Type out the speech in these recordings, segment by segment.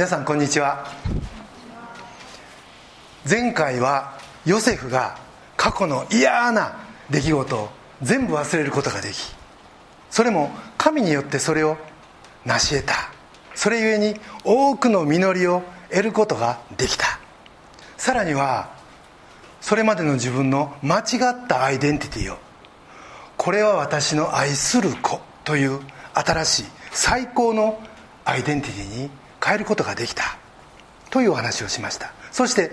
皆さんこんにちは。前回はヨセフが過去の嫌な出来事を全部忘れることができそれも神によってそれを成し得た。それゆえに多くの実りを得ることができた。さらにはそれまでの自分の間違ったアイデンティティをこれは私の愛する子という新しい最高のアイデンティティに変えることができた。というお話をしました。そして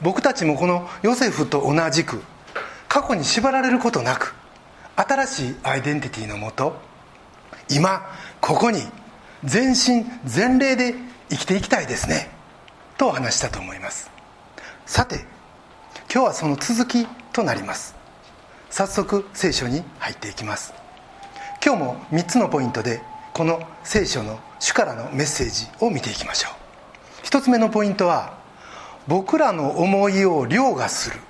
僕たちもこのヨセフと同じく過去に縛られることなく新しいアイデンティティのもと今ここに全身全霊で生きていきたいですね。とお話したと思います。さて今日はその続きとなります。早速聖書に入っていきます。今日も3つのポイントでこの聖書の主からのメッセージを見ていきましょう。1つ目のポイントは僕らの思いを凌駕する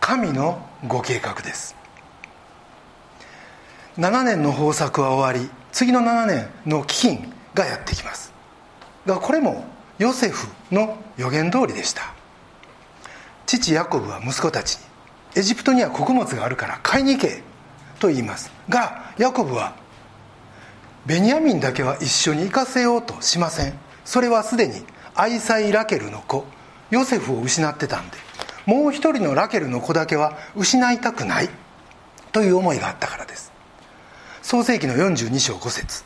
神のご計画です。7年の豊作は終わり次の7年の飢饉がやってきます。がこれもヨセフの予言通りでした。父ヤコブは息子たちにエジプトには穀物があるから買いに行けと言います。がヤコブはベニヤミンだけは一緒に行かせようとしません。それはすでに愛妻ラケルの子。ヨセフを失ってたんで。もう一人のラケルの子だけは失いたくない。という思いがあったからです。創世紀の42章5節。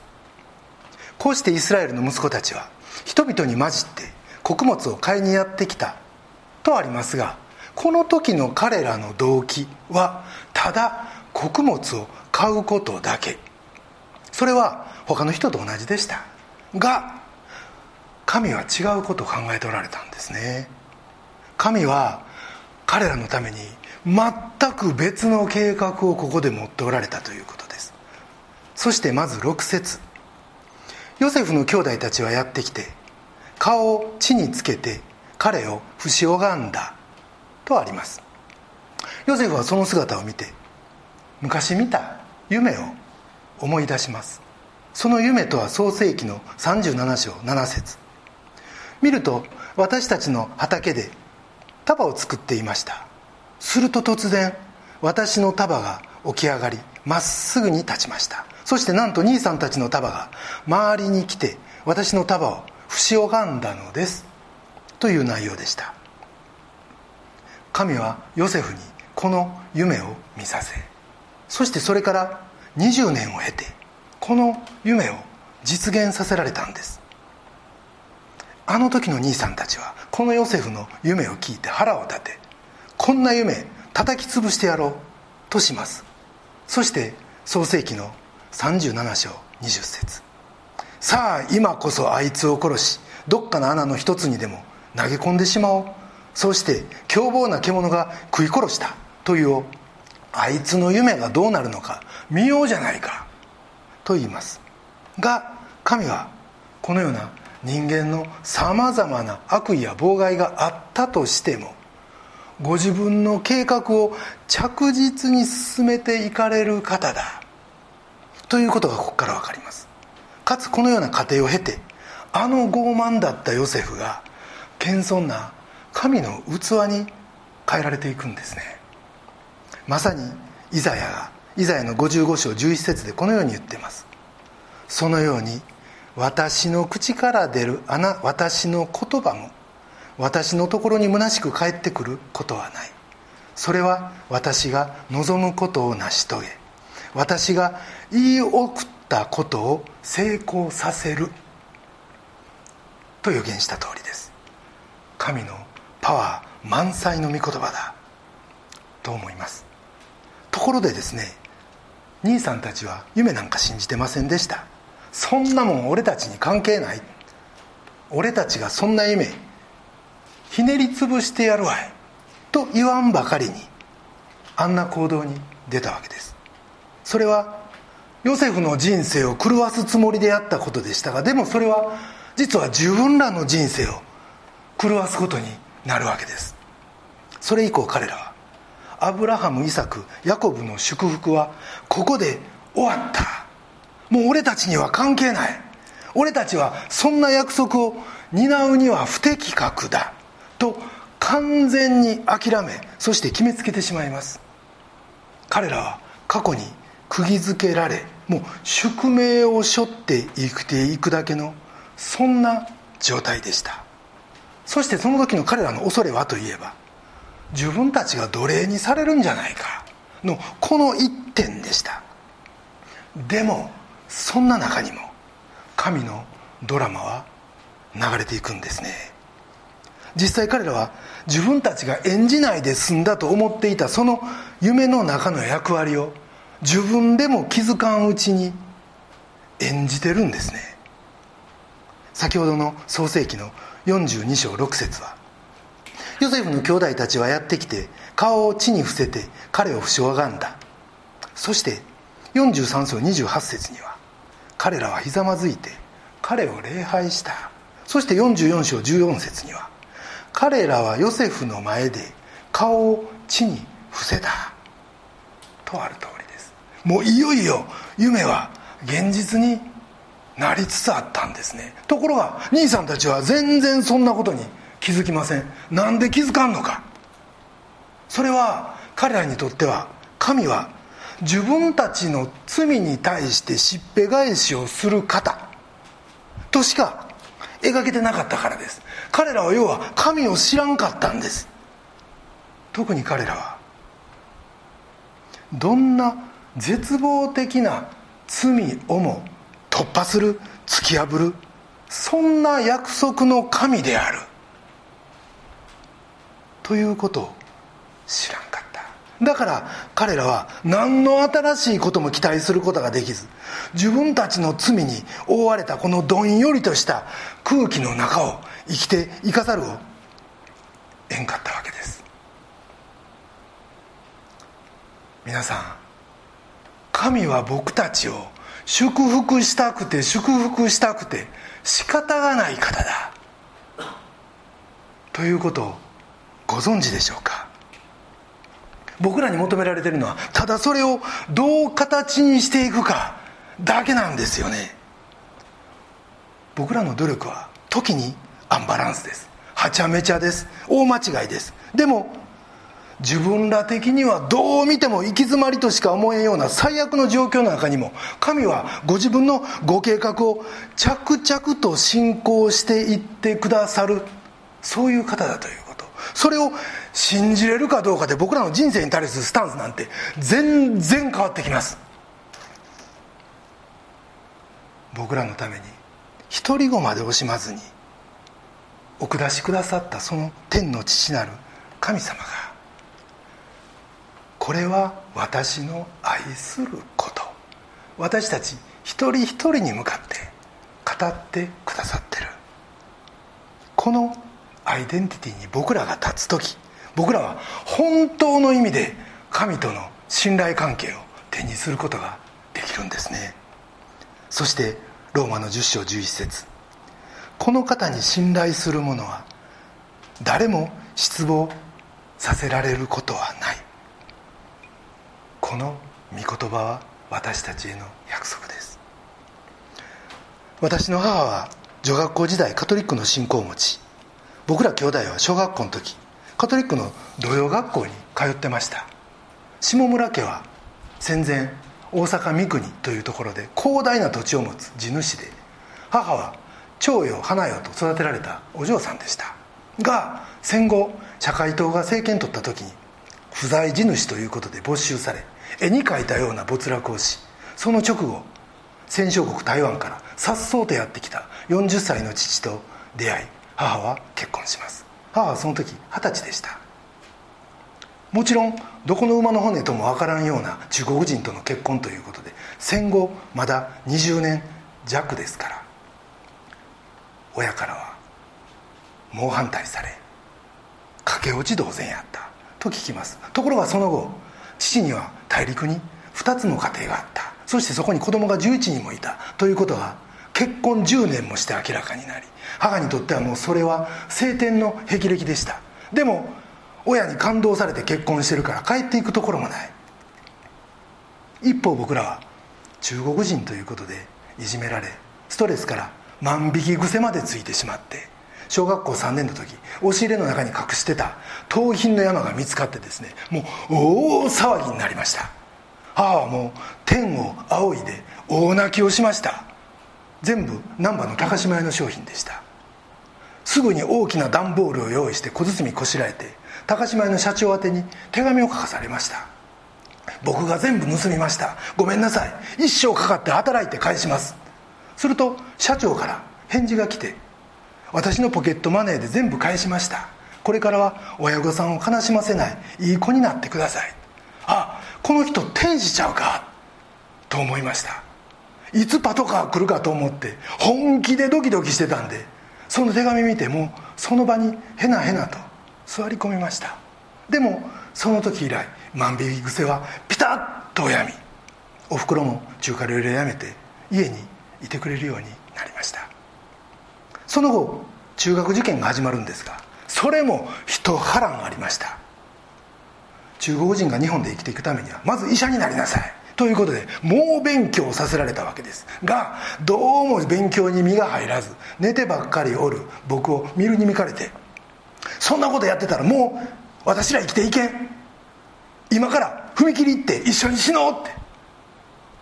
こうしてイスラエルの息子たちは人々に混じって穀物を買いにやってきたとありますがこの時の彼らの動機はただ穀物を買うことだけ。それは他の人と同じでした。が神は違うことを考えておられたんですね。神は彼らのために全く別の計画をここで持っておられたということです。そしてまず6節。ヨセフの兄弟たちはやってきて顔を地につけて彼を不死拝んだとあります。ヨセフはその姿を見て昔見た夢を思い出します。その夢とは創世紀の37章7節。見ると私たちの畑で束を作っていました。すると突然私の束が起き上がりまっすぐに立ちました。そしてなんと兄さんたちの束が周りに来て私の束を節拝んだのです。という内容でした。神はヨセフにこの夢を見させそしてそれから20年を経てこの夢を実現させられたんです。あの時の兄さんたちはこのヨセフの夢を聞いて腹を立てこんな夢叩き潰してやろうとします。そして創世紀の37章20節。さあ今こそあいつを殺しどっかの穴の一つにでも投げ込んでしまおう。そうして凶暴な獣が食い殺したというあいつの夢がどうなるのか見ようじゃないか。と言います。が神はこのような人間のさまざまな悪意や妨害があったとしてもご自分の計画を着実に進めていかれる方だということがここから分かります。かつこのような過程を経てあの傲慢だったヨセフが謙遜な神の器に変えられていくんですね。まさにイザヤがイザヤの55章11節でこのように言ってます。そのように私の口から出る穴私の言葉も私のところに虚しく返ってくることはない。それは私が望むことを成し遂げ私が言い送ったことを成功させると予言した通りです。神のパワー満載の御言葉だと思います。ところでですね兄さんたちは夢なんか信じてませんでした。そんなもん俺たちに関係ない。俺たちがそんな夢ひねり潰してやるわい。と言わんばかりにあんな行動に出たわけです。それはヨセフの人生を狂わすつもりでやったことでしたがでもそれは実は自分らの人生を狂わすことになるわけです。それ以降彼らはアブラハムイサクヤコブの祝福はここで終わった。もう俺たちには関係ない。俺たちはそんな約束を担うには不適格だ。と完全に諦めそして決めつけてしまいます。彼らは過去に釘付けられもう宿命を背負って生きていくだけのそんな状態でした。そしてその時の彼らの恐れはといえば自分たちが奴隷にされるんじゃないか。のこの一点でした。でもそんな中にも神のドラマは流れていくんですね。実際彼らは自分たちが演じないで済んだと思っていたその夢の中の役割を自分でも気づかんうちに演じてるんですね。先ほどの創世紀の42章6節はヨセフの兄弟たちはやってきて顔を地に伏せて彼を不しがんだ。そして43章28節には彼らはひざまずいて彼を礼拝した。そして44章14節には彼らはヨセフの前で顔を地に伏せた。とある通りです。もういよいよ夢は現実になりつつあったんですね。ところが兄さんたちは全然そんなことに気づきません。なんで気づかんのか。それは彼らにとっては神は自分たちの罪に対してしっぺ返しをする方。としか描けてなかったからです。彼らは要は神を知らんかったんです。特に彼らはどんな絶望的な罪をも突破する突き破るそんな約束の神である。ということを知らんかった。だから彼らは何の新しいことも期待することができず自分たちの罪に覆われたこのどんよりとした空気の中を生きていかざるをえんかったわけです。皆さん神は僕たちを祝福したくて祝福したくて仕方がない方だ。ということをご存知でしょうか？僕らに求められているのはただそれをどう形にしていくかだけなんですよね。僕らの努力は時にアンバランスです。はちゃめちゃです。大間違いです。でも自分ら的にはどう見ても行き詰まりとしか思えんような最悪の状況の中にも神はご自分のご計画を着々と進行していってくださるそういう方だという。それを信じれるかどうかで僕らの人生に対するスタンスなんて全然変わってきます。僕らのために一人子まで惜しまずにお下しくださったその天の父なる神様がこれは私の愛すること。私たち一人一人に向かって語ってくださってる。このアイデンティティに僕らが立つ時僕らは本当の意味で神との信頼関係を手にすることができるんですね。そしてローマの10章11節。この方に信頼する者は誰も失望させられることはない。この御言葉は私たちへの約束です。私の母は女学校時代カトリックの信仰を持ち僕ら兄弟は小学校の時カトリックの土曜学校に通ってました。下村家は戦前大阪三国というところで広大な土地を持つ地主で母は長与花代と育てられたお嬢さんでした。が戦後社会党が政権取った時に不在地主ということで没収され絵に描いたような没落をしその直後戦勝国台湾から颯爽とやってきた40歳の父と出会い母は結婚します。母はその時二十歳でした。もちろんどこの馬の骨とも分からんような中国人との結婚ということで戦後まだ20年弱ですから親からは猛反対され駆け落ち同然やったと聞きます。ところがその後父には大陸に2つの家庭があった。そしてそこに子供が11人もいた。ということが結婚10年もして明らかになり母にとってはもうそれは晴天の霹靂でした。でも親に感動されて結婚してるから帰っていくところもない。一方僕らは中国人ということでいじめられストレスから万引き癖までついてしまって小学校3年の時押し入れの中に隠してた盗品の山が見つかってですねもう大騒ぎになりました。母はもう天を仰いで大泣きをしました。全部難波の高島屋の商品でした。すぐに大きな段ボールを用意して小包こしらえて高島屋の社長宛てに手紙を書かされました。僕が全部盗みました。ごめんなさい。一生かかって働いて返します。すると社長から返事が来て私のポケットマネーで全部返しました。これからは親御さんを悲しませないいい子になってください。あこの人天使ちゃうかと思いました。いつパトカー来るかと思って本気でドキドキしてたんでその手紙見てもその場にへなへなと座り込みました。でもその時以来万引き癖はピタッとやみ。おふくろも中華料理をやめて家にいてくれるようになりました。その後中学受験が始まるんですがそれも一波乱ありました。中国人が日本で生きていくためにはまず医者になりなさい。ということで猛勉強させられたわけです。がどうも勉強に身が入らず寝てばっかりおる僕を見るに見かれてそんなことやってたらもう私ら生きていけん。今から踏切行って一緒に死のうって。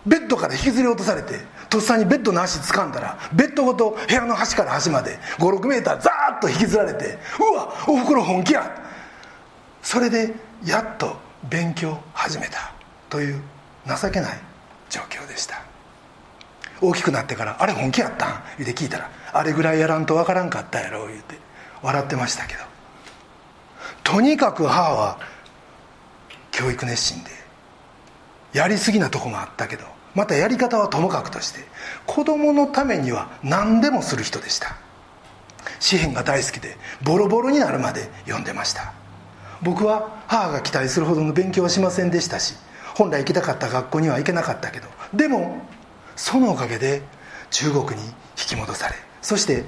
ベッドから引きずり落とされてとっさにベッドの足掴んだらベッドごと部屋の端から端まで56メーターザーッと引きずられてうわおふくろ本気や。それでやっと勉強始めた。という情けない状況でした。大きくなってから「あれ本気やったん?」言うて聞いたら「あれぐらいやらんとわからんかったやろ」言うて笑ってましたけど。とにかく母は教育熱心でやりすぎなとこもあったけどまたやり方はともかくとして子供のためには何でもする人でした。詩篇が大好きでボロボロになるまで読んでました。僕は母が期待するほどの勉強はしませんでしたし本来行きたかった学校には行けなかったけどでもそのおかげで中国に引き戻されそして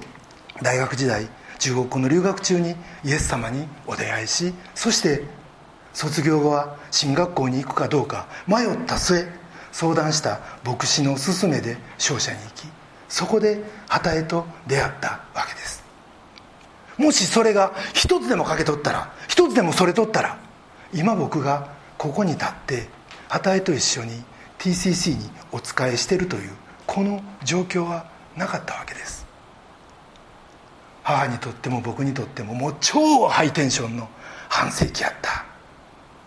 大学時代中国語の留学中にイエス様にお出会いしそして卒業後は進学校に行くかどうか迷った末相談した牧師の勧めで商社に行きそこで旗へと出会ったわけです。もしそれが一つでもかけ取ったら一つでもそれ取ったら今僕がここに立って旗へと一緒に TCC にお仕えしてるというこの状況はなかったわけです。母にとっても僕にとってももう超ハイテンションの半世紀やった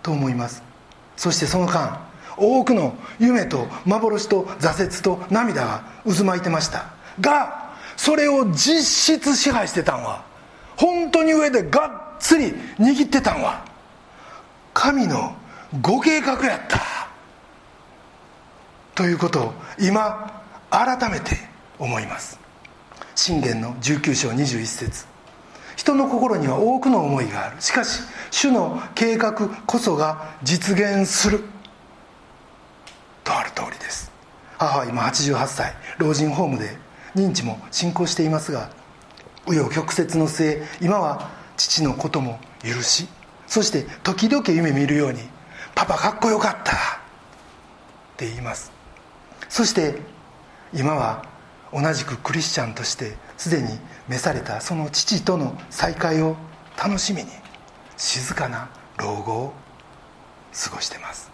と思います。そしてその間多くの夢と幻と挫折と涙が渦巻いてました。がそれを実質支配してたんは本当に上でがっつり握ってたんは神のご計画やった。ということを今改めて思います。信玄の19章21節。人の心には多くの思いがある。しかし主の計画こそが実現する。とある通りです。母は今88歳。老人ホームで認知も進行していますが紆余曲折の末今は父のことも許しそして時々夢見るように「パパかっこよかった」って言います。そして今は同じくクリスチャンとしてすでに召されたその父との再会を楽しみに静かな老後を過ごしてます。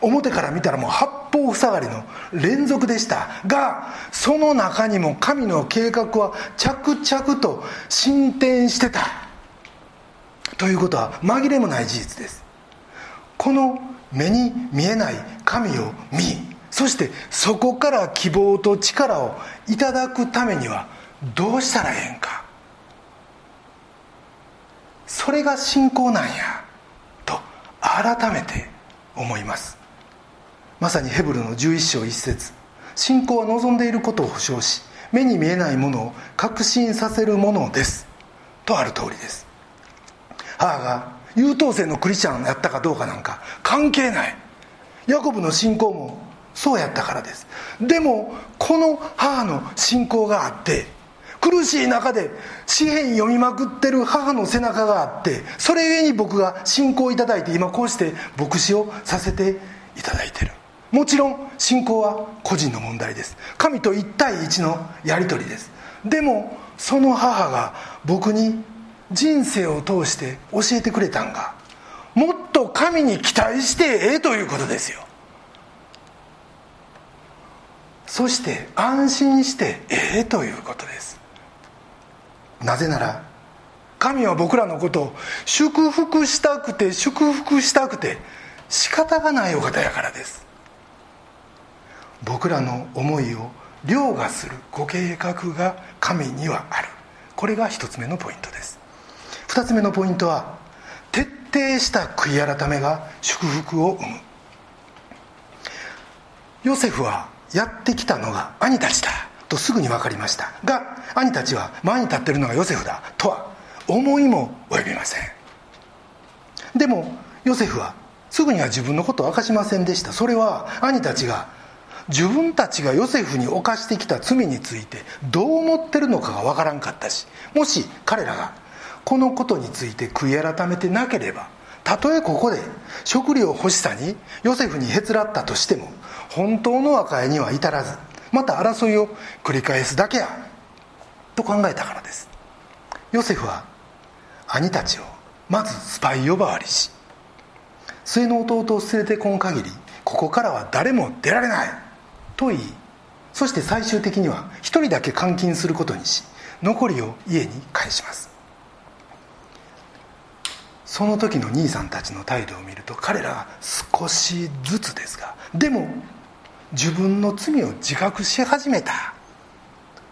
表から見たらもう八方塞がりの連続でしたがその中にも神の計画は着々と進展してた。ということは紛れもない事実です。この目に見えない神を見そしてそこから希望と力をいただくためにはどうしたらええんか。それが信仰なんやと改めて思います。まさにヘブルの11章1節。信仰は望んでいることを保証し目に見えないものを確信させるものです。とある通りです。母が優等生のクリスチャンやったかどうかなんか関係ない。ヤコブの信仰もそうやったからです。でもこの母の信仰があって苦しい中で詩篇読みまくってる母の背中があってそれゆえに僕が信仰いただいて今こうして牧師をさせていただいてる。もちろん信仰は個人の問題です。神と一対一のやり取りです。でもその母が僕に人生を通して教えてくれたんがもっと神に期待してええということですよ。そして安心してええということです。なぜなら神は僕らのことを祝福したくて祝福したくて仕方がないお方やからです。僕らの思いを凌駕するご計画が神にはある。これが一つ目のポイントです。二つ目のポイントは徹底した悔い改めが祝福を生む。ヨセフはやってきたのが兄たちだとすぐに分かりました。が兄たちは前に立ってるのがヨセフだとは思いも及びません。でもヨセフはすぐには自分のことを明かしませんでした。それは兄たちが自分たちがヨセフに犯してきた罪についてどう思ってるのかが分からんかったしもし彼らがこのことについて悔い改めてなければたとえここで食料欲しさにヨセフにへつらったとしても本当の和解には至らずまた争いを繰り返すだけやと考えたからです。ヨセフは兄たちをまずスパイ呼ばわりし末の弟を連れてこん限りここからは誰も出られないと言いそして最終的には一人だけ監禁することにし残りを家に返します。その時の兄さんたちの態度を見ると彼らは少しずつですがでも自分の罪を自覚し始めた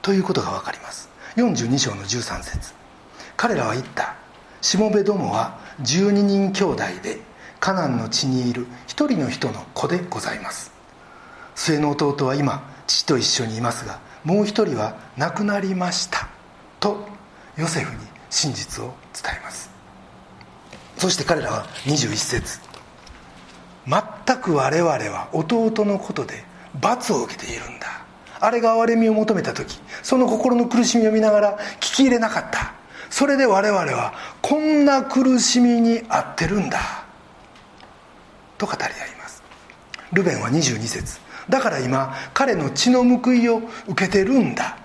ということが分かります。42章の13節。彼らは言った。しもべどもは12人兄弟でカナンの地にいる一人の人の子でございます。末の弟は今父と一緒にいますがもう一人は亡くなりましたとヨセフに真実を伝えます。そして彼らは21節。全く我々は弟のことで罰を受けているんだ。あれが憐れみを求めた時その心の苦しみを見ながら聞き入れなかった。それで我々はこんな苦しみに遭ってるんだ。と語り合います。ルベンは22節。だから今彼の血の報いを受けてるんだ。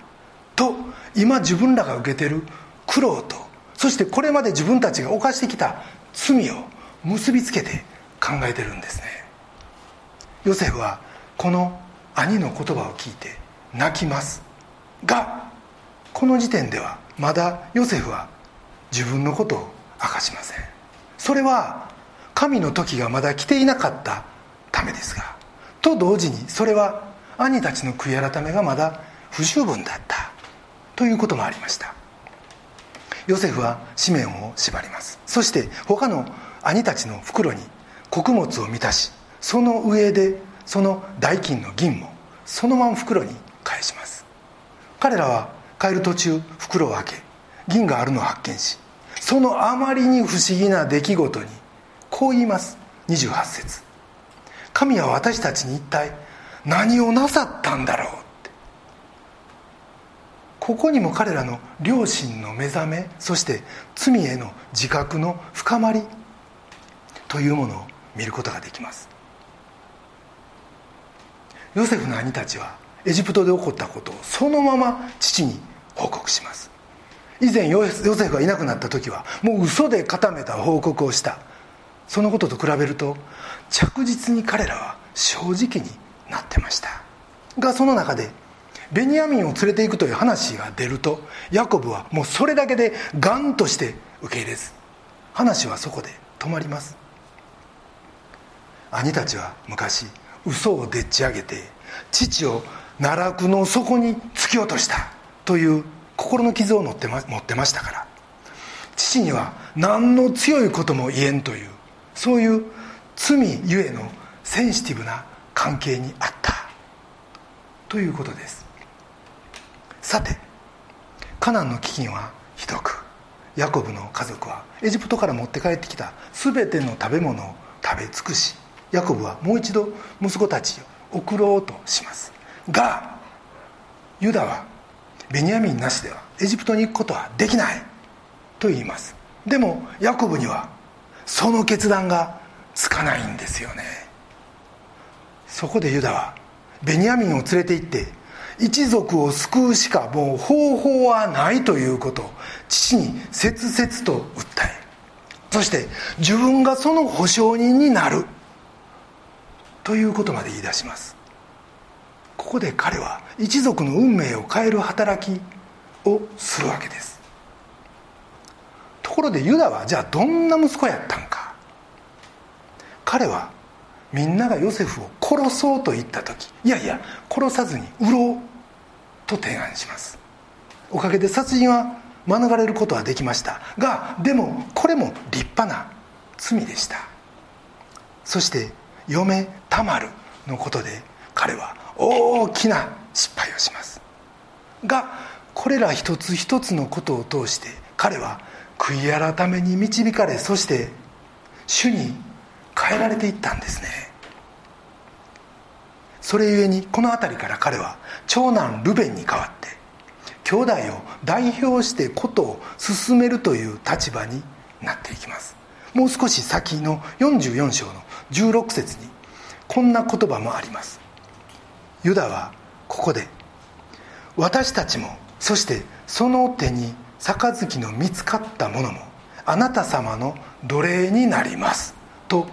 と今自分らが受けてる苦労と。そしてこれまで自分たちが犯してきた罪を結びつけて考えてるんですね。ヨセフはこの兄の言葉を聞いて泣きますがこの時点ではまだヨセフは自分のことを明かしません。それは神の時がまだ来ていなかったためですがと同時にそれは兄たちの悔い改めがまだ不十分だったということもありました。ヨセフは紙面を縛ります。そして他の兄たちの袋に穀物を満たしその上でその代金の銀もそのまま袋に返します。彼らは帰る途中袋を開け銀があるのを発見しそのあまりに不思議な出来事にこう言います。28節。神は私たちに一体何をなさったんだろう？ここにも彼らの良心の目覚めそして罪への自覚の深まりというものを見ることができます。ヨセフの兄たちはエジプトで起こったことをそのまま父に報告します。以前ヨセフがいなくなった時はもう嘘で固めた報告をした。そのことと比べると着実に彼らは正直になってました。がその中でベニヤミンを連れていくという話が出るとヤコブはもうそれだけでガンとして受け入れず話はそこで止まります。兄たちは昔嘘をでっち上げて父を奈落の底に突き落としたという心の傷を持ってま持ってましたから父には何の強いことも言えんというそういう罪ゆえのセンシティブな関係にあった。ということです。さてカナンの飢饉はひどくヤコブの家族はエジプトから持って帰ってきた全ての食べ物を食べ尽くしヤコブはもう一度息子たちを送ろうとします。がユダはベニヤミンなしではエジプトに行くことはできないと言います。でもヤコブにはその決断がつかないんですよね。そこでユダはベニヤミンを連れて行って一族を救うしかもう方法はないということ。父に切々と訴えそして自分がその保証人になる。ということまで言い出します。ここで彼は一族の運命を変える働きをするわけです。ところでユダはじゃあどんな息子やったんか。彼はみんながヨセフを殺そうと言った時いやいや殺さずに売ろうと提案します。おかげで殺人は免れることはできました。がでもこれも立派な罪でした。そして嫁タマルのことで彼は大きな失敗をします。がこれら一つ一つのことを通して彼は悔い改めに導かれそして主に変えられていったんですね。それゆえにこの辺りから彼は長男ルベンに代わって兄弟を代表してことを進めるという立場になっていきます。もう少し先の44章の16節にこんな言葉もあります。ユダはここで私たちもそしてその手に杯の見つかったものもあなた様の奴隷になります。と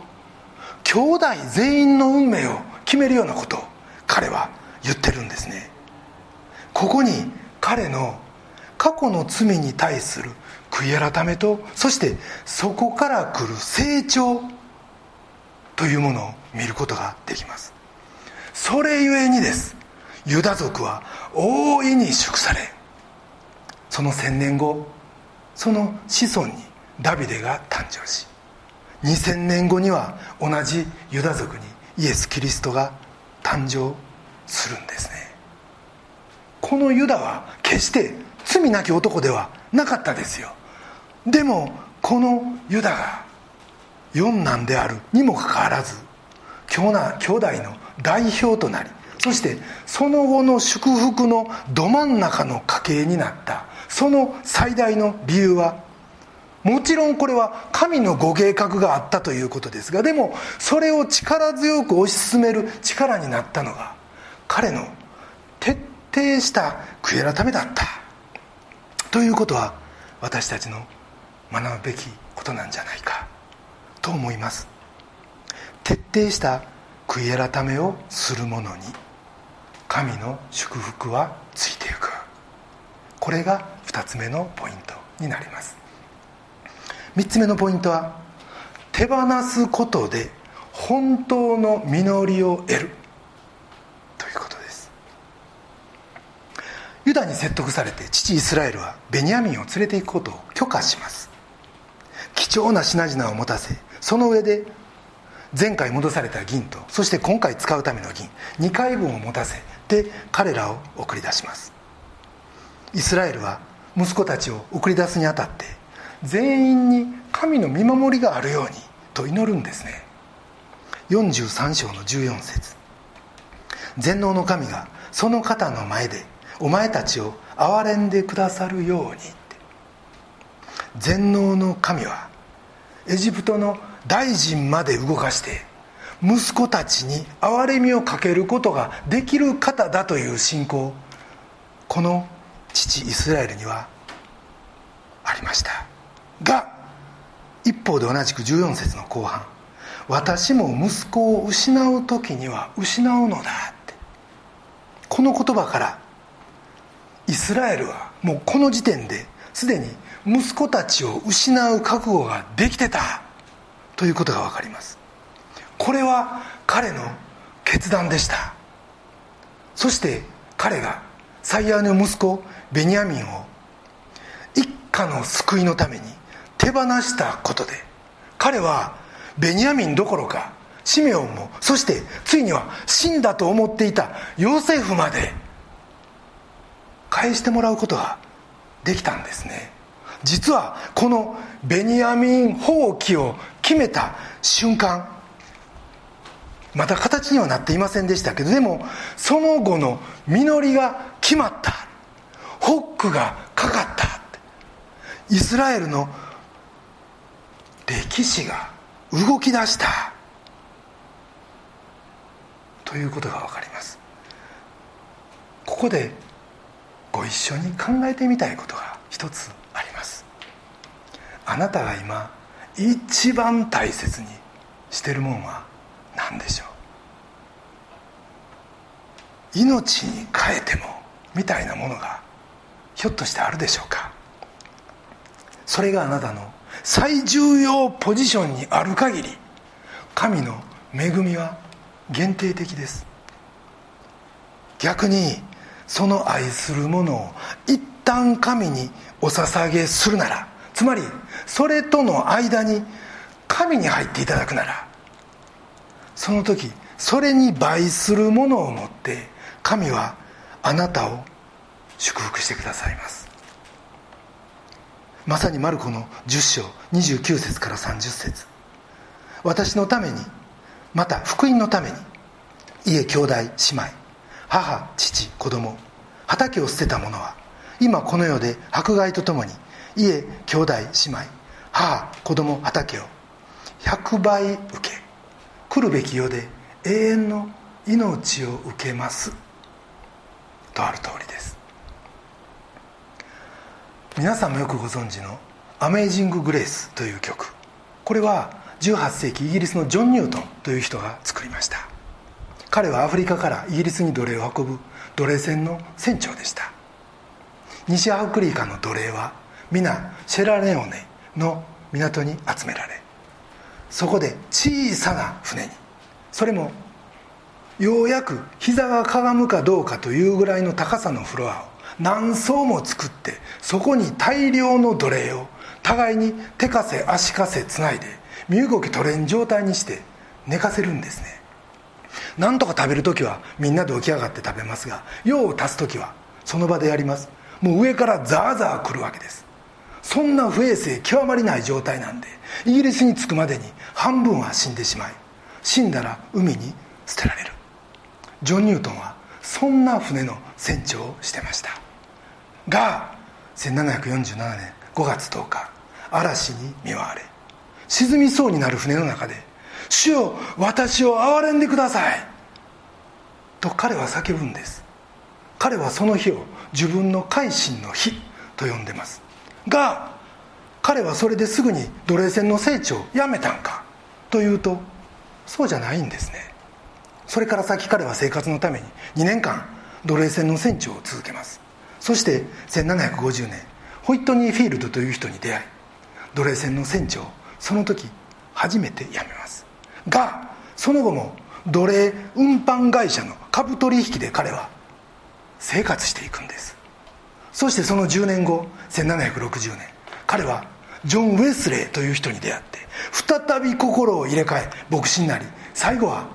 兄弟全員の運命を決めるようなことを彼は言ってるんですね。ここに彼の過去の罪に対する悔い改めとそしてそこから来る成長というものを見ることができます。それゆえにです。ユダ族は大いに祝されその千年後その子孫にダビデが誕生し2000年後には同じユダ族にイエス・キリストが誕生するんですね。このユダは決して罪なき男ではなかったですよ。でもこのユダが四男であるにもかかわらず兄弟の代表となりそしてその後の祝福のど真ん中の家系になった。その最大の理由はもちろんこれは神のご計画があったということですがでもそれを力強く推し進める力になったのが彼の徹底した悔い改めだった。ということは私たちの学ぶべきことなんじゃないか。と思います。徹底した悔い改めをする者に神の祝福はついていく。これが2つ目のポイントになります。3つ目のポイントは手放すことで本当の実りを得るということですユダに説得されて父イスラエルはベニヤミンを連れていくことを許可します。貴重な品々を持たせその上で前回戻された銀とそして今回使うための銀2回分を持たせて彼らを送り出します。イスラエルは息子たちを送り出すにあたって全員に神の見守りがあるようにと祈るんですね。43章の14節。全能の神がその方の前でお前たちを憐れんでくださるようにって。全能の神はエジプトの大臣まで動かして息子たちに憐れみをかけることができる方だという信仰この父イスラエルにはありました。が一方で同じく14節の後半私も息子を失う時には失うのだって。この言葉からイスラエルはもうこの時点ですでに息子たちを失う覚悟ができてた。ということが分かります。これは彼の決断でした。そして彼が最愛の息子ベニヤミンを一家の救いのために手放したことで彼はベニヤミンどころかシメオンもそしてついには死んだと思っていたヨセフまで返してもらうことができたんですね。実はこのベニヤミン放棄を決めた瞬間まだ形にはなっていませんでしたけどでもその後の実りが決まった。ホックがかかった。イスラエルの歴史が動き出した。ということが分かります。ここでご一緒に考えてみたいことが一つあります。あなたが今一番大切にしてるもんは何でしょう？命に変えてもみたいなものがひょっとしてあるでしょうか？それがあなたの最重要ポジションにある限り神の恵みは限定的です。逆にその愛するものを一旦神にお捧げするならつまりそれとの間に神に入っていただくならその時それに倍するものを持って神はあなたを祝福してくださいます。まさにマルコの10章29節から30節。私のためにまた福音のために家兄弟姉妹母父子供畑を捨てた者は今この世で迫害とともに家兄弟姉妹母子供畑を100倍受け来るべき世で永遠の命を受けます。とある通りです。皆さんもよくご存知の「アメイジング・グレース」という曲。これは18世紀イギリスのジョン・ニュートンという人が作りました。彼はアフリカからイギリスに奴隷を運ぶ奴隷船の船長でした。西アフリカの奴隷は皆シェラレオネの港に集められそこで小さな船にそれもようやく膝がかがむかどうかというぐらいの高さのフロアを何層も作ってそこに大量の奴隷を互いに手かせ足かせつないで身動き取れん状態にして寝かせるんですね。なんとか食べる時はみんなで起き上がって食べますが用を足す時はその場でやります。もう上からザーザー来るわけです。そんな不衛生極まりない状態なんでイギリスに着くまでに半分は死んでしまい死んだら海に捨てられる。ジョン・ニュートンはそんな船の船長をしてました。が1747年5月10日嵐に見舞われ沈みそうになる船の中で「主よ私を憐れんでください」と彼は叫ぶんです。彼はその日を自分の改心の日と呼んでます。が彼はそれですぐに奴隷船の成長をやめたんか。というとそうじゃないんですね。それから先彼は生活のために2年間奴隷船の船長を続けます。そして1750年ホイットニー・フィールドという人に出会い奴隷船の船長その時初めて辞めます。がその後も奴隷運搬会社の株取引で彼は生活していくんです。そしてその10年後1760年彼はジョン・ウェスレーという人に出会って再び心を入れ替え牧師になり最後は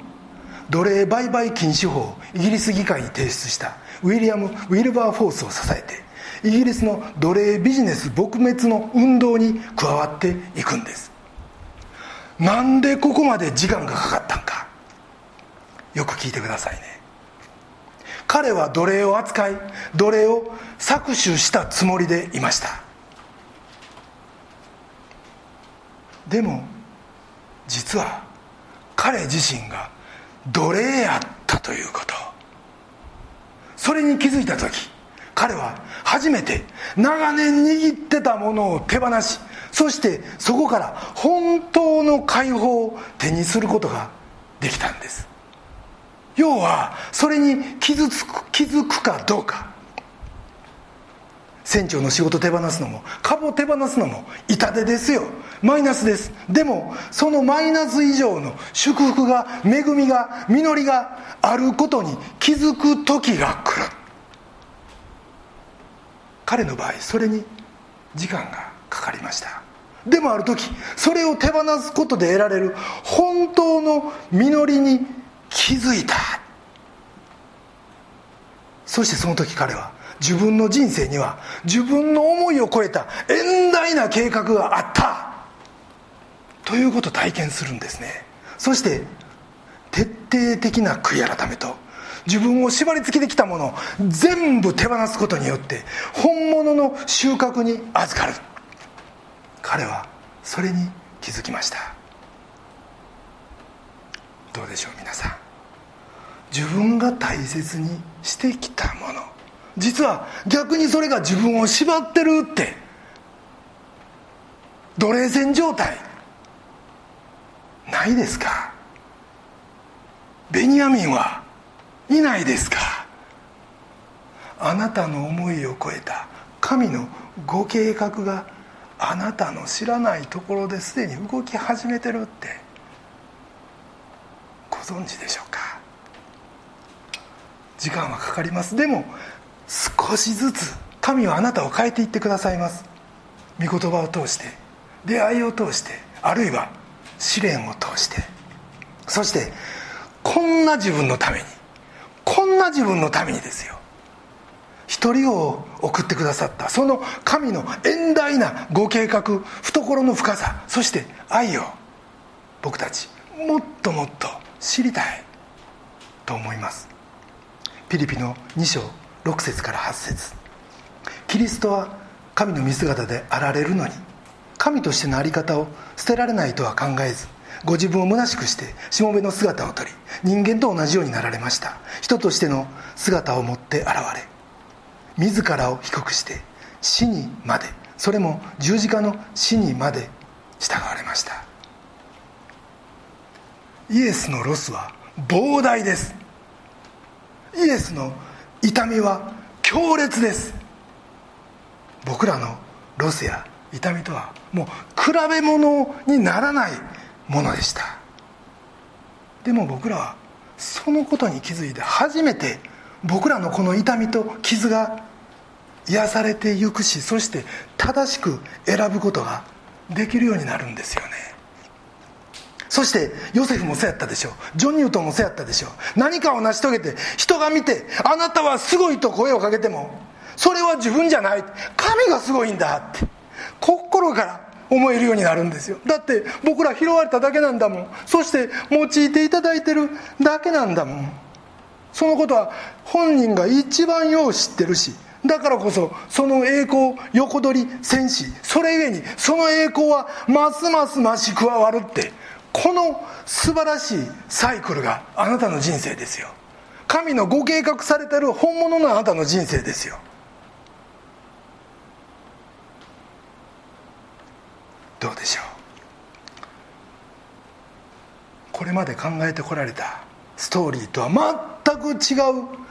奴隷売買禁止法をイギリス議会に提出したウィリアム・ウィルバーフォースを支えてイギリスの奴隷ビジネス撲滅の運動に加わっていくんです。なんでここまで時間がかかったんか。よく聞いてくださいね。彼は奴隷を扱い奴隷を搾取したつもりでいました。でも実は彼自身が奴隷やったということ。それに気づいた時彼は初めて長年握ってたものを手放しそしてそこから本当の解放を手にすることができたんです。要はそれに気づく気づくかどうか。船長の仕事手放すのも株を手放すのも痛手ですよ。マイナスです。でもそのマイナス以上の祝福が恵みが実りがあることに気づく時が来る。彼の場合それに時間がかかりました。でもある時それを手放すことで得られる本当の実りに気づいた。そしてその時彼は自分の人生には自分の思いを超えた遠大な計画があった。ということを体験するんですね。そして徹底的な悔い改めと自分を縛り付けてきたもの全部手放すことによって本物の収穫に預かる。彼はそれに気づきました。どうでしょう皆さん。自分が大切にしてきたもの。実は逆にそれが自分を縛ってるって奴隷戦状態。ないですか。ベニヤミンはいないですか。あなたの思いを超えた神のご計画があなたの知らないところですでに動き始めてるってご存知でしょうか。時間はかかります。でも少しずつ神はあなたを変えていってくださいます。御言葉を通して出会いを通してあるいは試練を通して。そしてこんな自分のためにこんな自分のためにですよ。一人を送ってくださった。その神の遠大なご計画懐の深さそして愛を僕たちもっともっと知りたいと思います。ピリピの2章6節から8節。キリストは神の見姿であられるのに神としての在り方を捨てられないとは考えずご自分を虚しくしてしもべの姿をとり人間と同じようになられました。人としての姿を持って現れ自らを低くして死にまでそれも十字架の死にまで従われました。イエスのロスは膨大です。イエスの痛みは強烈です。僕らのロスや痛みとはもう比べ物にならないものでした。でも僕らはそのことに気づいて初めて僕らのこの痛みと傷が癒されてゆくしそして正しく選ぶことができるようになるんですよね。そしてヨセフもそうやったでしょう。ジョンニュートンもそうやったでしょう。何かを成し遂げて人が見てあなたはすごいと声をかけてもそれは自分じゃない。神がすごいんだって。心から思えるようになるんですよ。だって僕ら拾われただけなんだもん。そして用いていただいてるだけなんだもん。そのことは本人が一番よう知ってるし。だからこそその栄光を横取り戦士。それゆえにその栄光はますます増し加わるって。この素晴らしいサイクルがあなたの人生ですよ。神のご計画されてる本物のあなたの人生ですよ。どうでしょう？これまで考えてこられたストーリーとは全く違う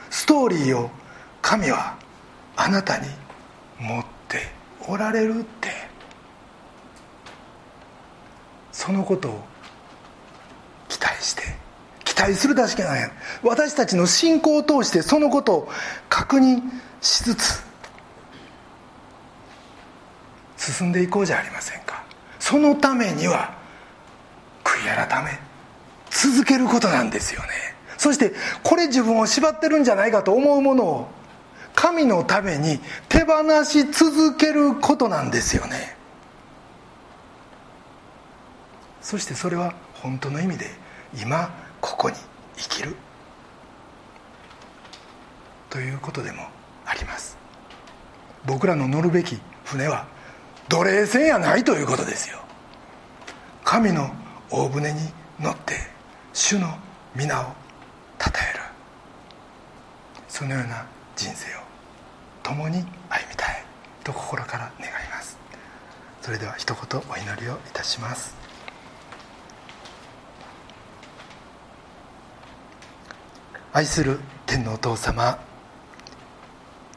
ストーリーを神はあなたに持っておられるって。そのことを期待して期待するだけない。私たちの信仰を通してそのことを確認しつつ進んでいこうじゃありませんか。そのためには悔い改め続けることなんですよね。そしてこれ自分を縛ってるんじゃないかと思うものを神のために手放し続けることなんですよね。そしてそれは本当の意味で今ここに生きる。ということでもあります。僕らの乗るべき船は奴隷船やないということですよ。神の大船に乗って主の皆をたたえる。そのような人生を共に歩みたいと心から願います。それでは一言お祈りをいたします。愛する天のお父様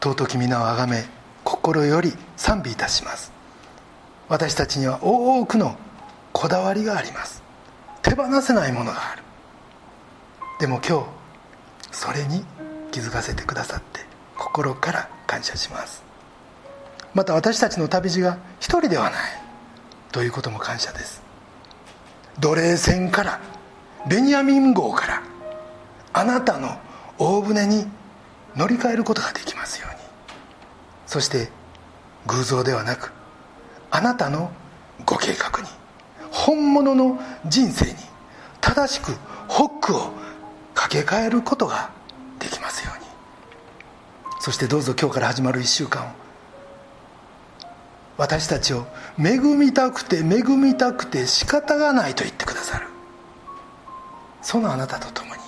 尊き皆をあがめ心より賛美いたします。私たちには多くのこだわりがあります。手放せないものがある。でも今日それに気づかせてくださって心から感謝します。また私たちの旅路が一人ではない。ということも感謝です。奴隷船からベニヤミン号からあなたの大船に乗り換えることができますように。そして偶像ではなくあなたのご計画に本物の人生に正しくホックを掛け替えることができますように。そしてどうぞ今日から始まる1週間を私たちを恵みたくて恵みたくて仕方がないと言ってくださるそのあなたと共に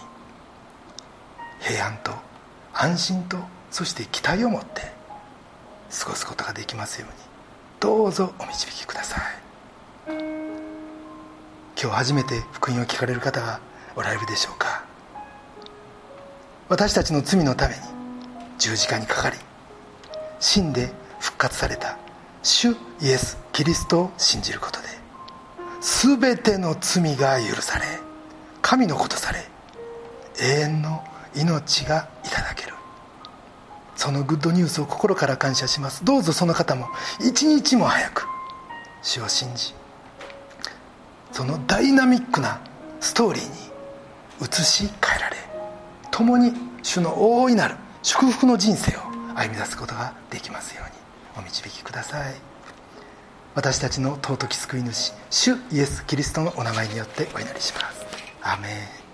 平安と安心とそして期待を持って過ごすことができますように。どうぞお導きください。今日初めて福音を聞かれる方がおられるでしょうか。私たちの罪のために十字架にかかり死んで復活された主イエス・キリストを信じることで全ての罪が許され神のことされ永遠の命がいただける。そのグッドニュースを心から感謝します。どうぞその方も一日も早く主を信じそのダイナミックなストーリーに移し替えられ共に主の大いなる祝福の人生を歩み出すことができますようにお導きください。私たちの尊き救い主主イエス・キリストのお名前によってお祈りします。アメン。